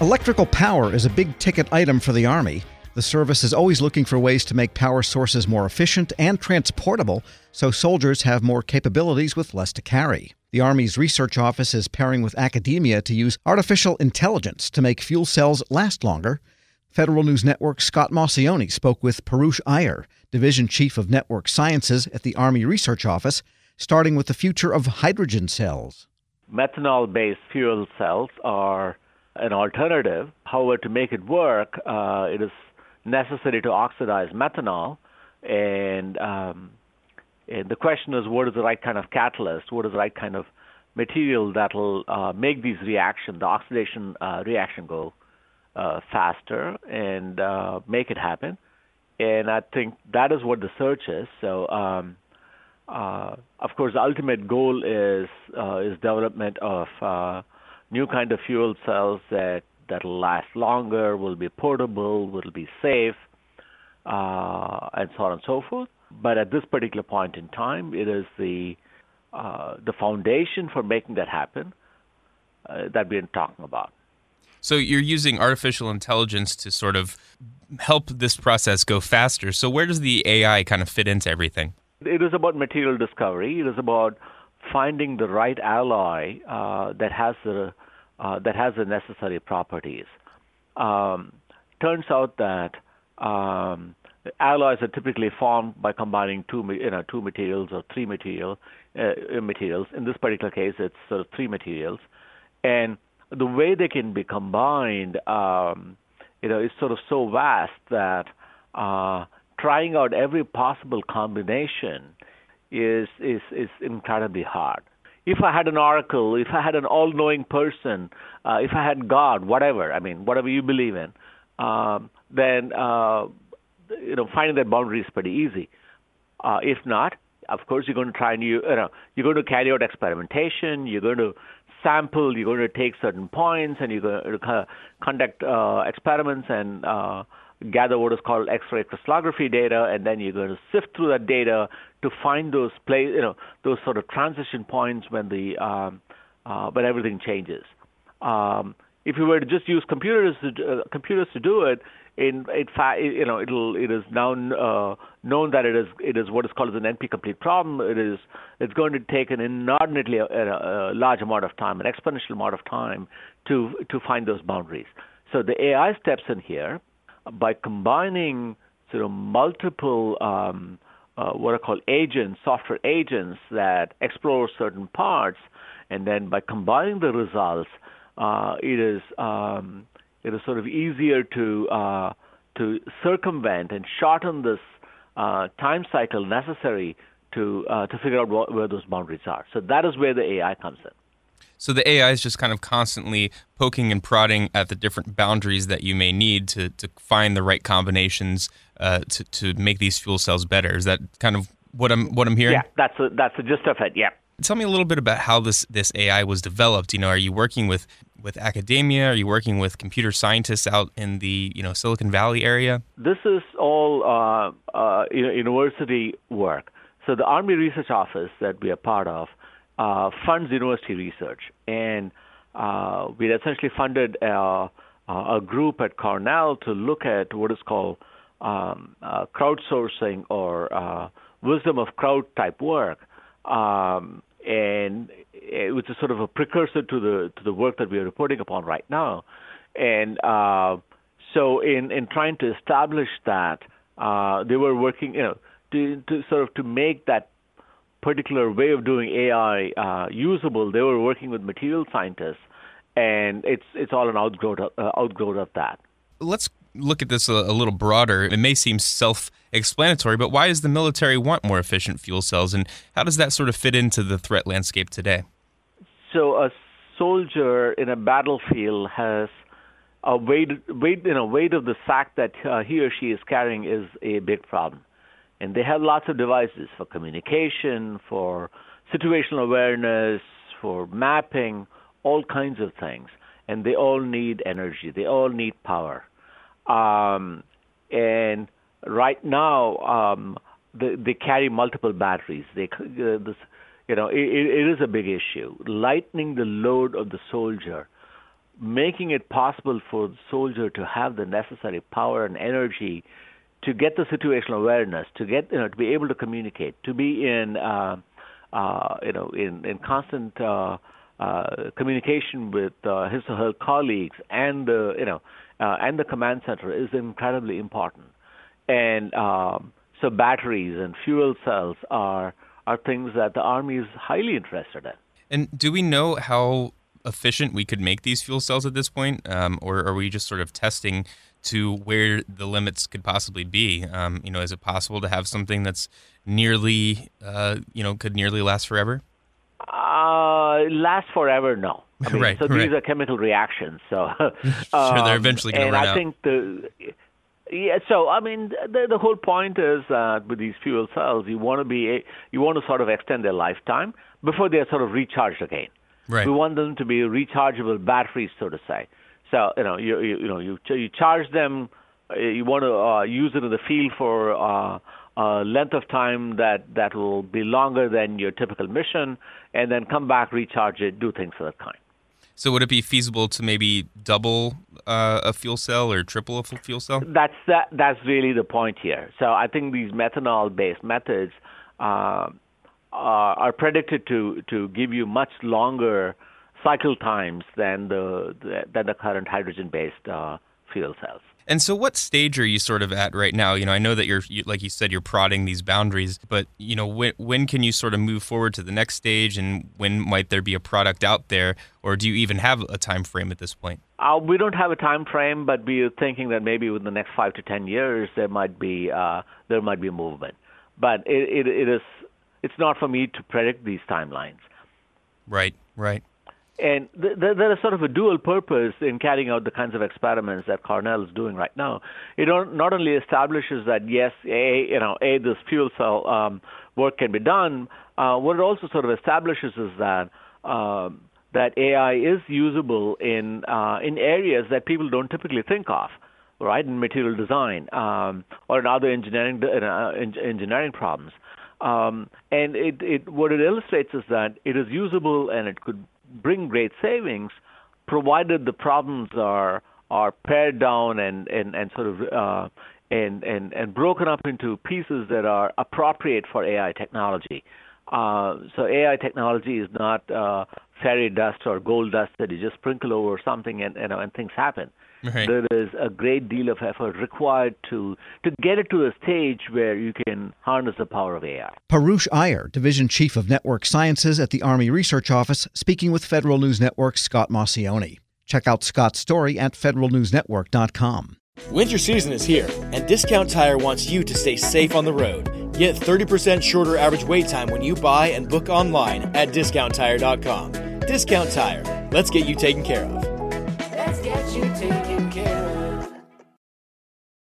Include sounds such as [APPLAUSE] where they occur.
Electrical power is a big ticket item for the Army. The service is always looking for ways to make power sources more efficient and transportable so soldiers have more capabilities with less to carry. The Army's research office is pairing with academia to use artificial intelligence to make fuel cells last longer. Federal News Network's Scott Maucione spoke with Purush Iyer, Division Chief of Network Sciences at the Army Research Office, starting with the future of hydrogen cells. Methanol based fuel cells are an alternative. However, to make it work, uh, it is necessary to oxidize methanol, and um, and the question is, what is the right kind of catalyst? What is the right kind of material that'll uh, make these reaction, the oxidation uh, reaction, go uh, faster and uh, make it happen? And I think that is what the search is. So, um, uh, of course, the ultimate goal is is development of new kind of fuel cells that that'll last longer, will be portable, will be safe, uh, and so on and so forth. But at this particular point in time, it is the uh, the foundation for making that happen uh, that we're talking about. So you're using artificial intelligence to sort of help this process go faster. So where does the AI kind of fit into everything? It is about material discovery. It is about finding the right alloy uh, that has the uh, that has the necessary properties. Um, turns out that um, alloys are typically formed by combining two you know two materials or three material uh, materials. In this particular case, it's sort of three materials, and the way they can be combined, um, you know, is sort of so vast that uh, trying out every possible combination is is is incredibly hard. If I had an oracle, if I had an all-knowing person, uh, if I had God, whatever, I mean, whatever you believe in, um, then uh, you know finding that boundary is pretty easy. Uh, if not, of course, you're going to try and you, you know you're going to carry out experimentation. You're going to sample. You're going to take certain points, and you're going to conduct uh, experiments and uh, gather what is called X-ray crystallography data, and then you're going to sift through that data to find those play, you know, those sort of transition points when the um, uh, when everything changes. Um, if you were to just use computers to, uh, computers to do it, in, in fact, you know, it'll it is now uh, known that it is it is what is called as an NP complete problem. It is it's going to take an inordinately a, a, a large amount of time, an exponential amount of time to to find those boundaries. So the AI steps in here by combining sort of multiple um, uh, what are called agents, software agents that explore certain parts, and then by combining the results, uh, it is um, it is sort of easier to uh, to circumvent and shorten this uh, time cycle necessary to uh, to figure out what, where those boundaries are. So that is where the AI comes in. So the AI is just kind of constantly poking and prodding at the different boundaries that you may need to, to find the right combinations uh, to to make these fuel cells better. Is that kind of what I'm what I'm hearing? Yeah, that's that's the gist of it. Yeah. Tell me a little bit about how this this AI was developed. You know, are you working with with academia? Are you working with computer scientists out in the you know Silicon Valley area? This is all uh, uh, university work. So the Army Research Office that we are part of uh, funds university research, and uh, we essentially funded a, a, group at Cornell to look at what is called um, uh, crowdsourcing or uh, wisdom of crowd type work, um, and which is sort of a precursor to the to the work that we are reporting upon right now, and uh, so in in trying to establish that, uh, they were working, you know, to, to sort of to make that particular way of doing AI uh, usable, they were working with material scientists, and it's it's all an outgrowth of, uh, outgrowth of that. Let's look at this a, a little broader. It may seem self-explanatory, but why does the military want more efficient fuel cells, and how does that sort of fit into the threat landscape today? So a soldier in a battlefield has a weight, weight, you know, weight of the sack that uh, he or she is carrying is a big problem and they have lots of devices for communication, for situational awareness, for mapping, all kinds of things, and they all need energy. They all need power. Um, and right now, um, they, they carry multiple batteries. They, uh, this, you know, it, it is a big issue. Lightening the load of the soldier making it possible for the soldier to have the necessary power and energy to get the situational awareness, to get you know to be able to communicate, to be in uh, uh, you know in in constant uh, uh, communication with uh, his or her colleagues and the you know uh, and the command center is incredibly important. And um, so batteries and fuel cells are are things that the army is highly interested in. And do we know how efficient we could make these fuel cells at this point, um, or are we just sort of testing to where the limits could possibly be? Um, you know, is it possible to have something that's nearly, uh, you know, could nearly last forever? Uh, last forever, no. I [LAUGHS] mean, right. So right. these are chemical reactions. So [LAUGHS] [LAUGHS] sure, they're eventually going to run out. And I think the yeah, so I mean, the the whole point is that with these fuel cells, you want to be you want to sort of extend their lifetime before they're sort of recharged again. Right. We want them to be rechargeable batteries, so to say. So you know, you you, you know, you you charge them. Uh, you want to uh, use it in the field for uh, a length of time that that will be longer than your typical mission, and then come back, recharge it, do things of that kind. So would it be feasible to maybe double uh, a fuel cell or triple a fuel cell? That's that. That's really the point here. So I think these methanol-based methods uh, are predicted to to give you much longer cycle times than the, than the current hydrogen-based uh, fuel cells. And so, what stage are you sort of at right now? You know, I know that you're, you, like you said, you're prodding these boundaries, but you know, when when can you sort of move forward to the next stage, and when might there be a product out there, or do you even have a time frame at this point? Uh, we don't have a time frame, but we're thinking that maybe within the next five to ten years there might be uh, there might be a movement. But it, it, it is it's not for me to predict these timelines. Right, right. And th- th- there is sort of a dual purpose in carrying out the kinds of experiments that Cornell is doing right now. It not only establishes that yes, a you know a this fuel cell um, work can be done. Uh, what it also sort of establishes is that um, that AI is usable in uh, in areas that people don't typically think of, right? In material design um, or in other engineering uh, engineering problems. Um, and it, it what it illustrates is that it is usable and it could bring great savings, provided the problems are are pared down and and and sort of uh, and and and broken up into pieces that are appropriate for AI technology. Uh, so AI technology is not uh, fairy dust or gold dust that you just sprinkle over something and and, and things happen. Right. There is a great deal of effort required to to get it to a stage where you can harness the power of AI. Purush Iyer, Division Chief of Network Sciences at the Army Research Office, speaking with Federal News Network's Scott Maucione. Check out Scott's story at federalnewsnetwork.com. Winter season is here, and Discount Tire wants you to stay safe on the road. Get 30% shorter average wait time when you buy and book online at discounttire.com. Discount Tire. Let's get you taken care of. Let's get you taken